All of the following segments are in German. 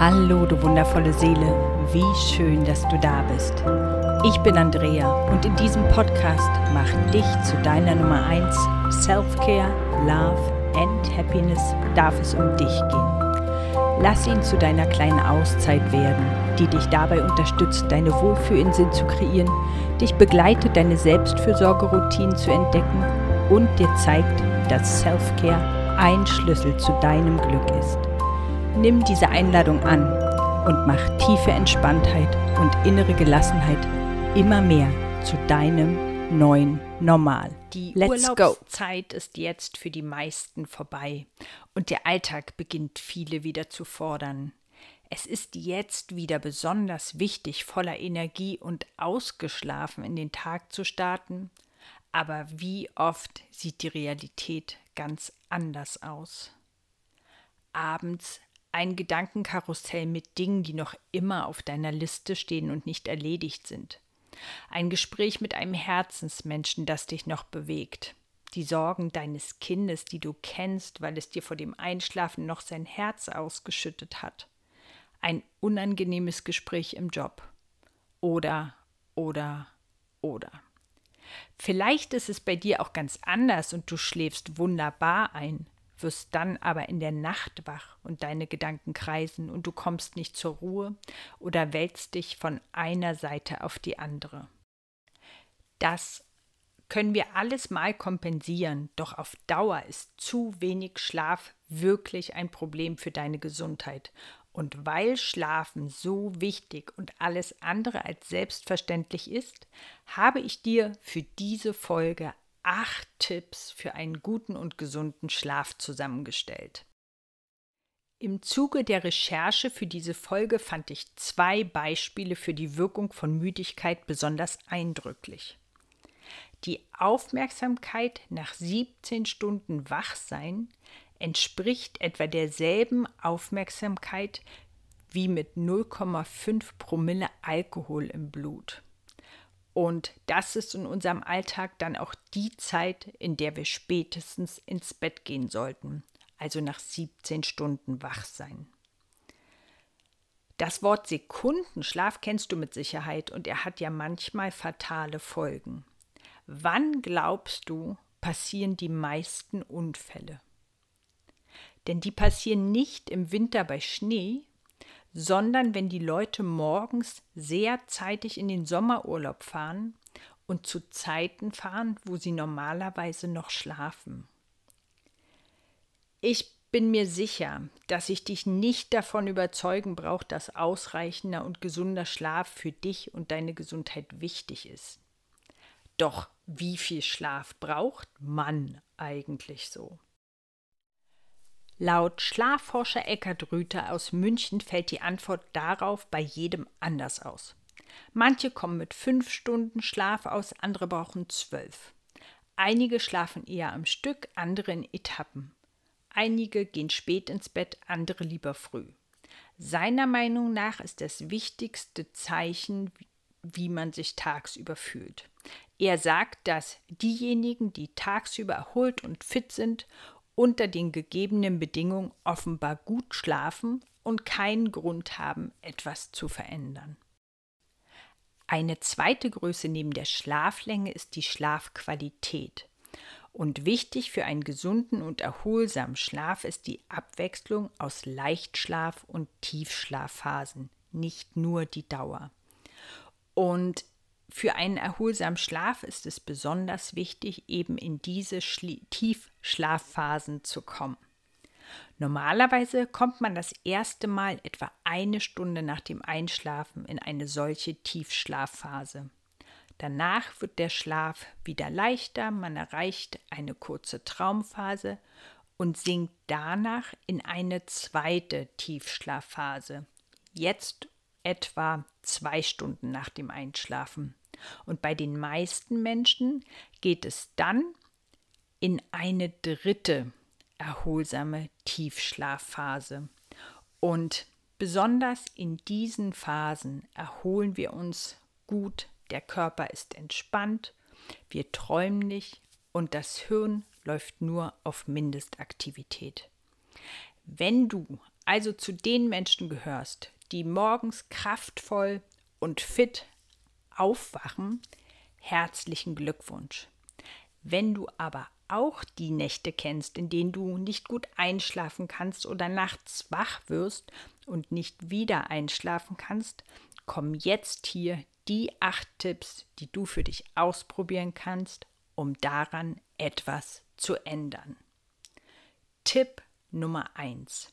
Hallo, du wundervolle Seele, wie schön, dass du da bist. Ich bin Andrea und in diesem Podcast mach dich zu deiner Nummer 1 Self-Care, Love and Happiness darf es um dich gehen. Lass ihn zu deiner kleinen Auszeit werden, die dich dabei unterstützt, deine Wohlfühlinsel zu kreieren, dich begleitet, deine Selbstfürsorgeroutinen zu entdecken und dir zeigt, dass Self-Care ein Schlüssel zu deinem Glück ist. Nimm diese Einladung an und mach tiefe Entspanntheit und innere Gelassenheit immer mehr zu deinem neuen Normal. Die Let's Urlaubszeit ist jetzt für die meisten vorbei und der Alltag beginnt viele wieder zu fordern. Es ist jetzt wieder besonders wichtig, voller Energie und ausgeschlafen in den Tag zu starten. Aber wie oft sieht die Realität ganz anders aus? Abends ein Gedankenkarussell mit Dingen, die noch immer auf deiner Liste stehen und nicht erledigt sind. Ein Gespräch mit einem Herzensmenschen, das dich noch bewegt. Die Sorgen deines Kindes, die du kennst, weil es dir vor dem Einschlafen noch sein Herz ausgeschüttet hat. Ein unangenehmes Gespräch im Job. Oder, oder, oder. Vielleicht ist es bei dir auch ganz anders und du schläfst wunderbar ein wirst dann aber in der Nacht wach und deine Gedanken kreisen und du kommst nicht zur Ruhe oder wälzt dich von einer Seite auf die andere. Das können wir alles mal kompensieren, doch auf Dauer ist zu wenig Schlaf wirklich ein Problem für deine Gesundheit. Und weil Schlafen so wichtig und alles andere als selbstverständlich ist, habe ich dir für diese Folge acht Tipps für einen guten und gesunden Schlaf zusammengestellt. Im Zuge der Recherche für diese Folge fand ich zwei Beispiele für die Wirkung von Müdigkeit besonders eindrücklich. Die Aufmerksamkeit nach 17 Stunden Wachsein entspricht etwa derselben Aufmerksamkeit wie mit 0,5 Promille Alkohol im Blut. Und das ist in unserem Alltag dann auch die Zeit, in der wir spätestens ins Bett gehen sollten, also nach 17 Stunden wach sein. Das Wort Sekundenschlaf kennst du mit Sicherheit und er hat ja manchmal fatale Folgen. Wann glaubst du, passieren die meisten Unfälle? Denn die passieren nicht im Winter bei Schnee, sondern wenn die Leute morgens sehr zeitig in den Sommerurlaub fahren und zu Zeiten fahren, wo sie normalerweise noch schlafen. Ich bin mir sicher, dass ich dich nicht davon überzeugen brauche, dass ausreichender und gesunder Schlaf für dich und deine Gesundheit wichtig ist. Doch wie viel Schlaf braucht man eigentlich so? Laut Schlafforscher Eckhard Rüther aus München fällt die Antwort darauf bei jedem anders aus. Manche kommen mit fünf Stunden Schlaf aus, andere brauchen zwölf. Einige schlafen eher am Stück, andere in Etappen. Einige gehen spät ins Bett, andere lieber früh. Seiner Meinung nach ist das wichtigste Zeichen, wie man sich tagsüber fühlt. Er sagt, dass diejenigen, die tagsüber erholt und fit sind unter den gegebenen Bedingungen offenbar gut schlafen und keinen Grund haben, etwas zu verändern. Eine zweite Größe neben der Schlaflänge ist die Schlafqualität. Und wichtig für einen gesunden und erholsamen Schlaf ist die Abwechslung aus Leichtschlaf und Tiefschlafphasen, nicht nur die Dauer. Und für einen erholsamen Schlaf ist es besonders wichtig, eben in diese Schli Tiefschlafphasen zu kommen. Normalerweise kommt man das erste Mal etwa eine Stunde nach dem Einschlafen in eine solche Tiefschlafphase. Danach wird der Schlaf wieder leichter, man erreicht eine kurze Traumphase und sinkt danach in eine zweite Tiefschlafphase. Jetzt etwa zwei Stunden nach dem Einschlafen. Und bei den meisten Menschen geht es dann in eine dritte erholsame Tiefschlafphase. Und besonders in diesen Phasen erholen wir uns gut, der Körper ist entspannt, wir träumen nicht und das Hirn läuft nur auf Mindestaktivität. Wenn du also zu den Menschen gehörst, die morgens kraftvoll und fit aufwachen, herzlichen Glückwunsch. Wenn du aber auch die Nächte kennst, in denen du nicht gut einschlafen kannst oder nachts wach wirst und nicht wieder einschlafen kannst, kommen jetzt hier die acht Tipps, die du für dich ausprobieren kannst, um daran etwas zu ändern. Tipp Nummer 1.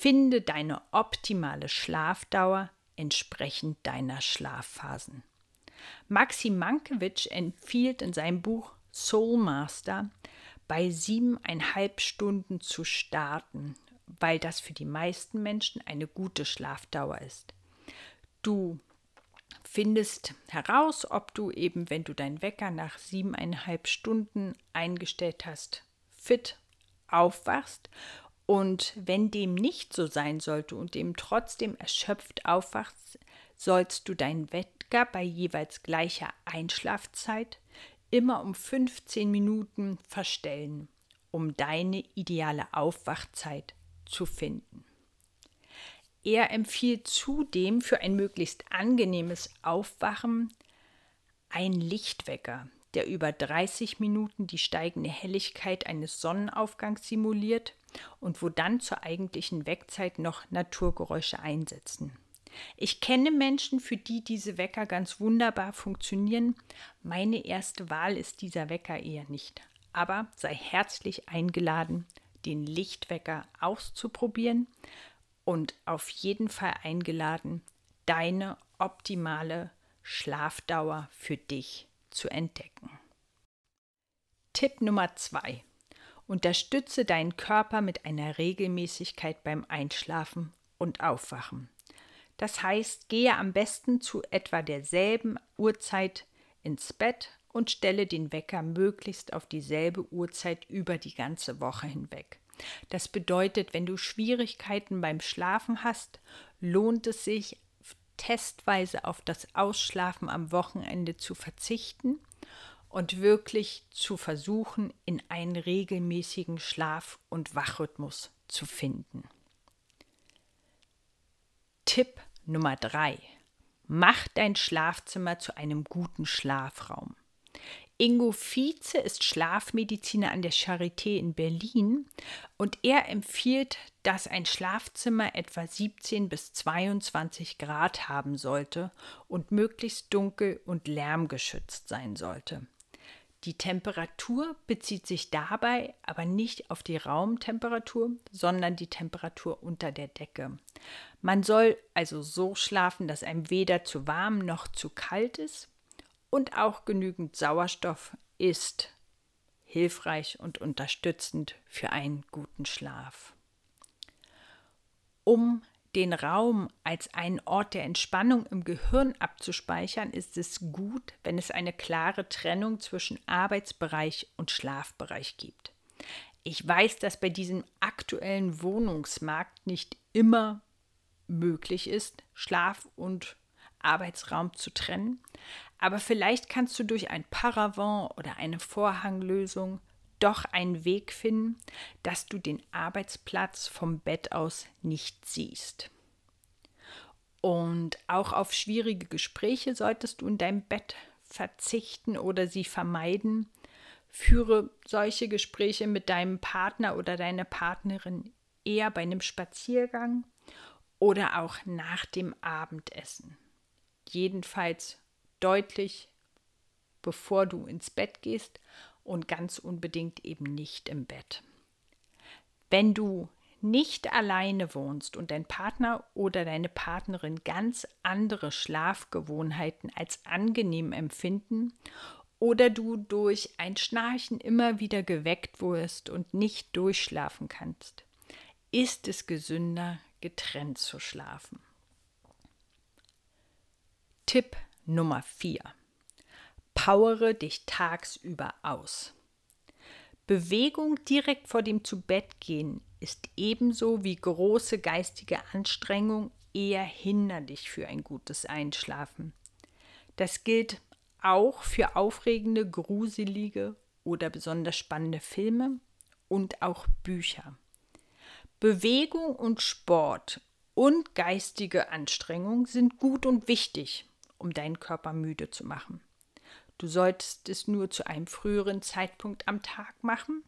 Finde deine optimale Schlafdauer entsprechend deiner Schlafphasen. Maxi Mankiewicz empfiehlt in seinem Buch Soul Master bei siebeneinhalb Stunden zu starten, weil das für die meisten Menschen eine gute Schlafdauer ist. Du findest heraus, ob du eben, wenn du deinen Wecker nach siebeneinhalb Stunden eingestellt hast, fit aufwachst. Und wenn dem nicht so sein sollte und dem trotzdem erschöpft aufwachst, sollst du deinen Wecker bei jeweils gleicher Einschlafzeit immer um 15 Minuten verstellen, um deine ideale Aufwachzeit zu finden. Er empfiehlt zudem für ein möglichst angenehmes Aufwachen einen Lichtwecker, der über 30 Minuten die steigende Helligkeit eines Sonnenaufgangs simuliert und wo dann zur eigentlichen Weckzeit noch Naturgeräusche einsetzen. Ich kenne Menschen, für die diese Wecker ganz wunderbar funktionieren. Meine erste Wahl ist dieser Wecker eher nicht. Aber sei herzlich eingeladen, den Lichtwecker auszuprobieren und auf jeden Fall eingeladen, deine optimale Schlafdauer für dich zu entdecken. Tipp Nummer 2. Unterstütze deinen Körper mit einer Regelmäßigkeit beim Einschlafen und Aufwachen. Das heißt, gehe am besten zu etwa derselben Uhrzeit ins Bett und stelle den Wecker möglichst auf dieselbe Uhrzeit über die ganze Woche hinweg. Das bedeutet, wenn du Schwierigkeiten beim Schlafen hast, lohnt es sich, testweise auf das Ausschlafen am Wochenende zu verzichten und wirklich zu versuchen, in einen regelmäßigen Schlaf- und Wachrhythmus zu finden. Tipp Nummer 3. Mach dein Schlafzimmer zu einem guten Schlafraum. Ingo Vize ist Schlafmediziner an der Charité in Berlin und er empfiehlt, dass ein Schlafzimmer etwa 17 bis 22 Grad haben sollte und möglichst dunkel und lärmgeschützt sein sollte. Die Temperatur bezieht sich dabei aber nicht auf die Raumtemperatur, sondern die Temperatur unter der Decke. Man soll also so schlafen, dass einem weder zu warm noch zu kalt ist und auch genügend Sauerstoff ist hilfreich und unterstützend für einen guten Schlaf. Um den Raum als einen Ort der Entspannung im Gehirn abzuspeichern, ist es gut, wenn es eine klare Trennung zwischen Arbeitsbereich und Schlafbereich gibt. Ich weiß, dass bei diesem aktuellen Wohnungsmarkt nicht immer möglich ist, Schlaf und Arbeitsraum zu trennen, aber vielleicht kannst du durch ein Paravent oder eine Vorhanglösung doch einen Weg finden, dass du den Arbeitsplatz vom Bett aus nicht siehst. Und auch auf schwierige Gespräche solltest du in deinem Bett verzichten oder sie vermeiden. Führe solche Gespräche mit deinem Partner oder deiner Partnerin eher bei einem Spaziergang oder auch nach dem Abendessen. Jedenfalls deutlich, bevor du ins Bett gehst und ganz unbedingt eben nicht im Bett. Wenn du nicht alleine wohnst und dein Partner oder deine Partnerin ganz andere Schlafgewohnheiten als angenehm empfinden oder du durch ein Schnarchen immer wieder geweckt wirst und nicht durchschlafen kannst, ist es gesünder, getrennt zu schlafen. Tipp Nummer 4 powere dich tagsüber aus. Bewegung direkt vor dem Zubettgehen ist ebenso wie große geistige Anstrengung eher hinderlich für ein gutes Einschlafen. Das gilt auch für aufregende, gruselige oder besonders spannende Filme und auch Bücher. Bewegung und Sport und geistige Anstrengung sind gut und wichtig, um deinen Körper müde zu machen. Du solltest es nur zu einem früheren Zeitpunkt am Tag machen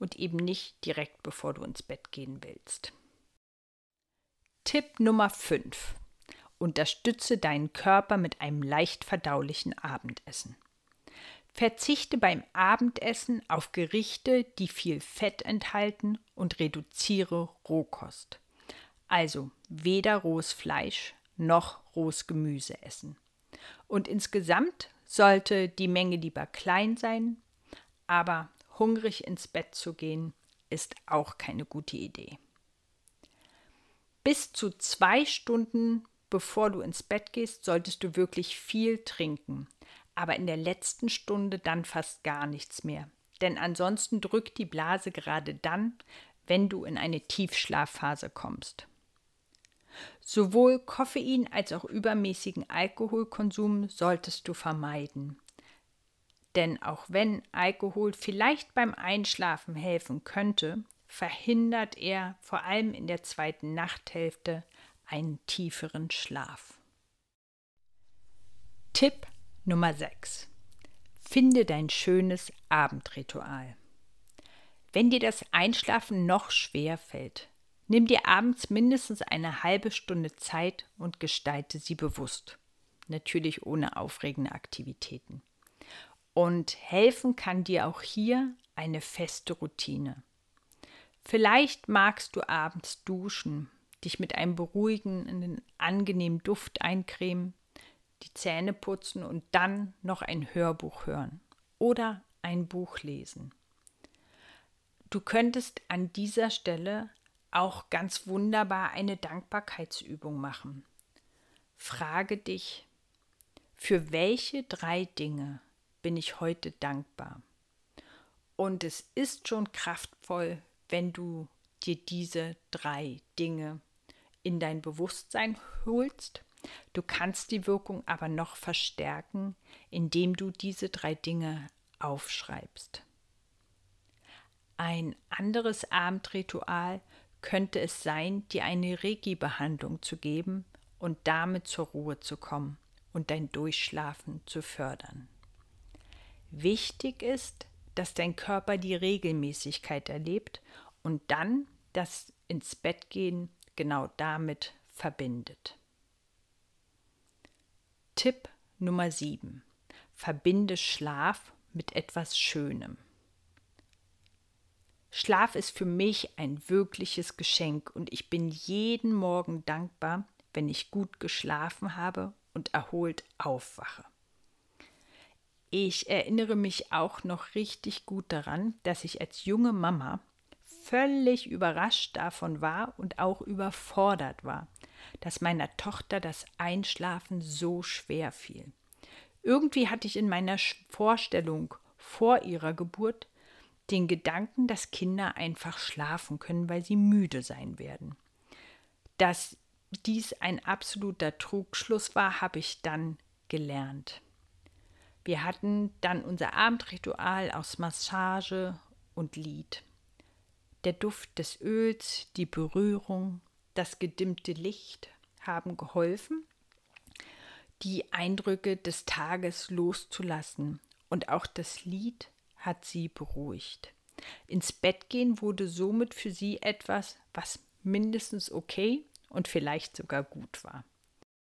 und eben nicht direkt bevor du ins Bett gehen willst. Tipp Nummer 5. Unterstütze deinen Körper mit einem leicht verdaulichen Abendessen. Verzichte beim Abendessen auf Gerichte, die viel Fett enthalten und reduziere Rohkost. Also weder rohes Fleisch noch rohes Gemüse essen. Und insgesamt sollte die Menge lieber klein sein, aber hungrig ins Bett zu gehen ist auch keine gute Idee. Bis zu zwei Stunden bevor du ins Bett gehst, solltest du wirklich viel trinken, aber in der letzten Stunde dann fast gar nichts mehr. Denn ansonsten drückt die Blase gerade dann, wenn du in eine Tiefschlafphase kommst. Sowohl Koffein als auch übermäßigen Alkoholkonsum solltest du vermeiden. Denn auch wenn Alkohol vielleicht beim Einschlafen helfen könnte, verhindert er vor allem in der zweiten Nachthälfte einen tieferen Schlaf. Tipp Nummer 6. Finde dein schönes Abendritual. Wenn dir das Einschlafen noch schwer fällt, nimm dir abends mindestens eine halbe Stunde Zeit und gestalte sie bewusst. Natürlich ohne aufregende Aktivitäten. Und helfen kann dir auch hier eine feste Routine. Vielleicht magst du abends duschen, dich mit einem beruhigenden, angenehmen Duft eincremen, die Zähne putzen und dann noch ein Hörbuch hören oder ein Buch lesen. Du könntest an dieser Stelle auch ganz wunderbar eine Dankbarkeitsübung machen. Frage dich, für welche drei Dinge bin ich heute dankbar? Und es ist schon kraftvoll, wenn du dir diese drei Dinge in dein Bewusstsein holst. Du kannst die Wirkung aber noch verstärken, indem du diese drei Dinge aufschreibst. Ein anderes Abendritual könnte es sein, dir eine Reiki-Behandlung zu geben und damit zur Ruhe zu kommen und dein Durchschlafen zu fördern. Wichtig ist, dass dein Körper die Regelmäßigkeit erlebt und dann das ins Bett gehen genau damit verbindet. Tipp Nummer 7. Verbinde Schlaf mit etwas Schönem. Schlaf ist für mich ein wirkliches Geschenk und ich bin jeden Morgen dankbar, wenn ich gut geschlafen habe und erholt aufwache. Ich erinnere mich auch noch richtig gut daran, dass ich als junge Mama völlig überrascht davon war und auch überfordert war, dass meiner Tochter das Einschlafen so schwer fiel. Irgendwie hatte ich in meiner Vorstellung vor ihrer Geburt den Gedanken, dass Kinder einfach schlafen können, weil sie müde sein werden. Dass dies ein absoluter Trugschluss war, habe ich dann gelernt. Wir hatten dann unser Abendritual aus Massage und Lied der Duft des Öls, die Berührung, das gedimmte Licht haben geholfen, die Eindrücke des Tages loszulassen, und auch das Lied hat sie beruhigt. Ins Bett gehen wurde somit für sie etwas, was mindestens okay und vielleicht sogar gut war.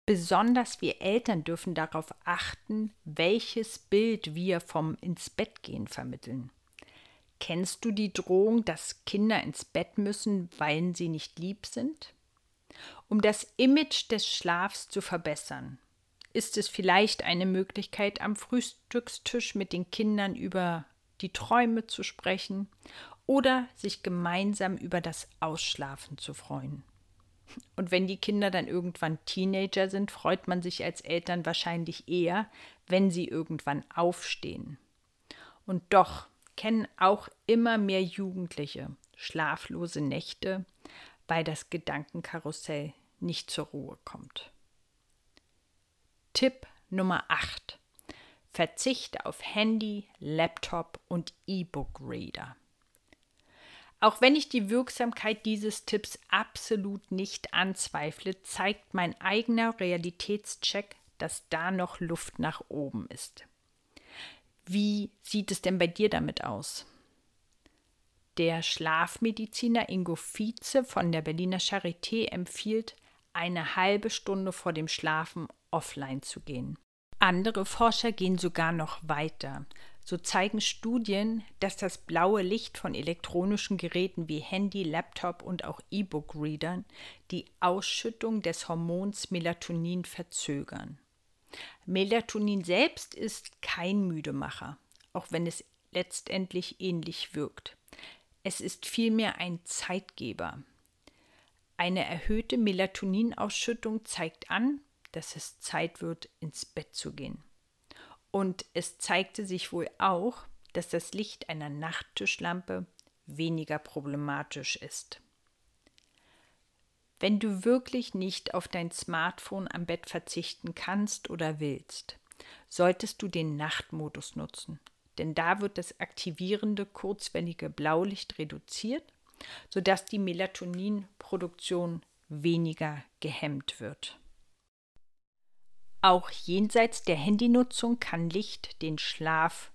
Besonders wir Eltern dürfen darauf achten, welches Bild wir vom ins Bett gehen vermitteln. Kennst du die Drohung, dass Kinder ins Bett müssen, weil sie nicht lieb sind? Um das Image des Schlafs zu verbessern, ist es vielleicht eine Möglichkeit, am Frühstückstisch mit den Kindern über die Träume zu sprechen oder sich gemeinsam über das Ausschlafen zu freuen. Und wenn die Kinder dann irgendwann Teenager sind, freut man sich als Eltern wahrscheinlich eher, wenn sie irgendwann aufstehen. Und doch kennen auch immer mehr Jugendliche schlaflose Nächte, weil das Gedankenkarussell nicht zur Ruhe kommt. Tipp Nummer 8. Verzichte auf Handy, Laptop und E-Book-Reader. Auch wenn ich die Wirksamkeit dieses Tipps absolut nicht anzweifle, zeigt mein eigener Realitätscheck, dass da noch Luft nach oben ist. Wie sieht es denn bei dir damit aus? Der Schlafmediziner Ingo Vize von der Berliner Charité empfiehlt, eine halbe Stunde vor dem Schlafen offline zu gehen. Andere Forscher gehen sogar noch weiter. So zeigen Studien, dass das blaue Licht von elektronischen Geräten wie Handy, Laptop und auch E-Book-Readern die Ausschüttung des Hormons Melatonin verzögern. Melatonin selbst ist kein Müdemacher, auch wenn es letztendlich ähnlich wirkt. Es ist vielmehr ein Zeitgeber. Eine erhöhte Melatoninausschüttung zeigt an, dass es Zeit wird, ins Bett zu gehen. Und es zeigte sich wohl auch, dass das Licht einer Nachttischlampe weniger problematisch ist. Wenn du wirklich nicht auf dein Smartphone am Bett verzichten kannst oder willst, solltest du den Nachtmodus nutzen, denn da wird das aktivierende kurzwellige Blaulicht reduziert, sodass die Melatoninproduktion weniger gehemmt wird. Auch jenseits der Handynutzung kann Licht den Schlaf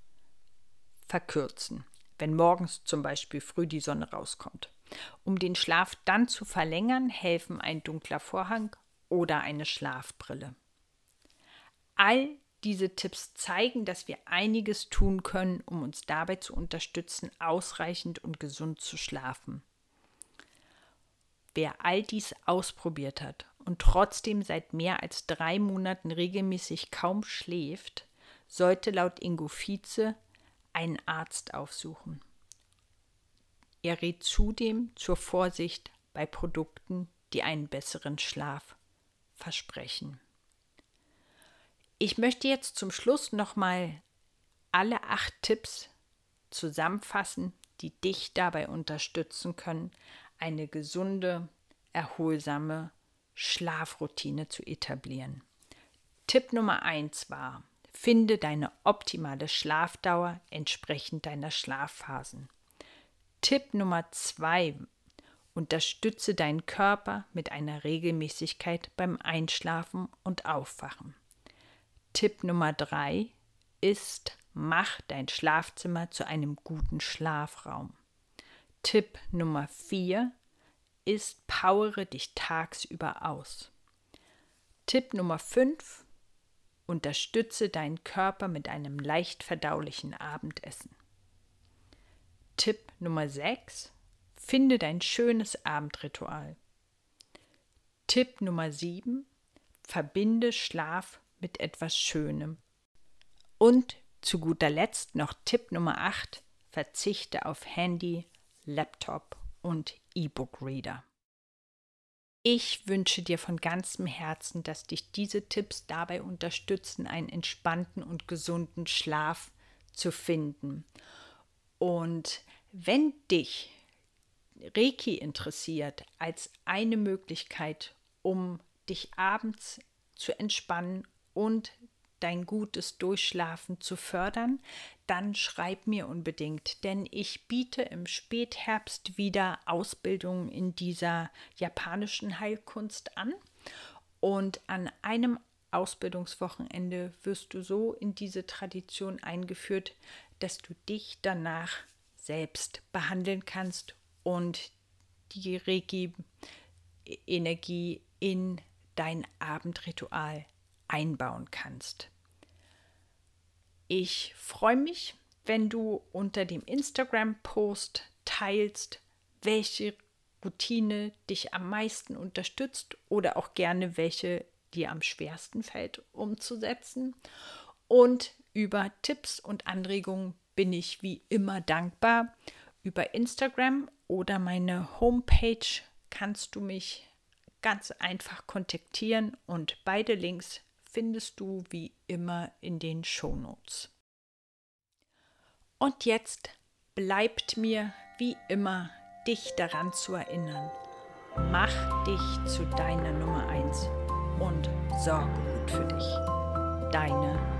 verkürzen, wenn morgens zum Beispiel früh die Sonne rauskommt. Um den Schlaf dann zu verlängern, helfen ein dunkler Vorhang oder eine Schlafbrille. All diese Tipps zeigen, dass wir einiges tun können, um uns dabei zu unterstützen, ausreichend und gesund zu schlafen. Wer all dies ausprobiert hat und trotzdem seit mehr als drei Monaten regelmäßig kaum schläft, sollte laut Ingo Vize einen Arzt aufsuchen. Er rät zudem zur Vorsicht bei Produkten, die einen besseren Schlaf versprechen. Ich möchte jetzt zum Schluss nochmal alle acht Tipps zusammenfassen, die dich dabei unterstützen können, eine gesunde, erholsame Schlafroutine zu etablieren. Tipp Nummer 1 war, finde deine optimale Schlafdauer entsprechend deiner Schlafphasen. Tipp Nummer 2 Unterstütze deinen Körper mit einer Regelmäßigkeit beim Einschlafen und Aufwachen. Tipp Nummer 3 ist, mach dein Schlafzimmer zu einem guten Schlafraum. Tipp Nummer 4 ist, powere dich tagsüber aus. Tipp Nummer 5. Unterstütze deinen Körper mit einem leicht verdaulichen Abendessen. Tipp Nummer 6. Finde dein schönes Abendritual. Tipp Nummer 7. Verbinde Schlaf mit etwas Schönem. Und zu guter Letzt noch Tipp Nummer 8. Verzichte auf Handy, Laptop und E-Book-Reader. Ich wünsche dir von ganzem Herzen, dass dich diese Tipps dabei unterstützen, einen entspannten und gesunden Schlaf zu finden. Und wenn dich Reiki interessiert als eine Möglichkeit, um dich abends zu entspannen und dein gutes Durchschlafen zu fördern, dann schreib mir unbedingt, denn ich biete im Spätherbst wieder Ausbildungen in dieser japanischen Heilkunst an. Und an einem Ausbildungswochenende wirst du so in diese Tradition eingeführt, dass du dich danach selbst behandeln kannst und die Reiki-Energie in dein Abendritual einbauen kannst. Ich freue mich, wenn du unter dem Instagram-Post teilst, welche Routine dich am meisten unterstützt oder auch gerne welche dir am schwersten fällt umzusetzen. Und über Tipps und Anregungen bin ich wie immer dankbar. Über Instagram oder meine Homepage kannst du mich ganz einfach kontaktieren und beide Links findest du wie immer in den Shownotes. Und jetzt bleibt mir wie immer dich daran zu erinnern. Mach dich zu deiner Nummer 1 und sorge gut für dich. Deine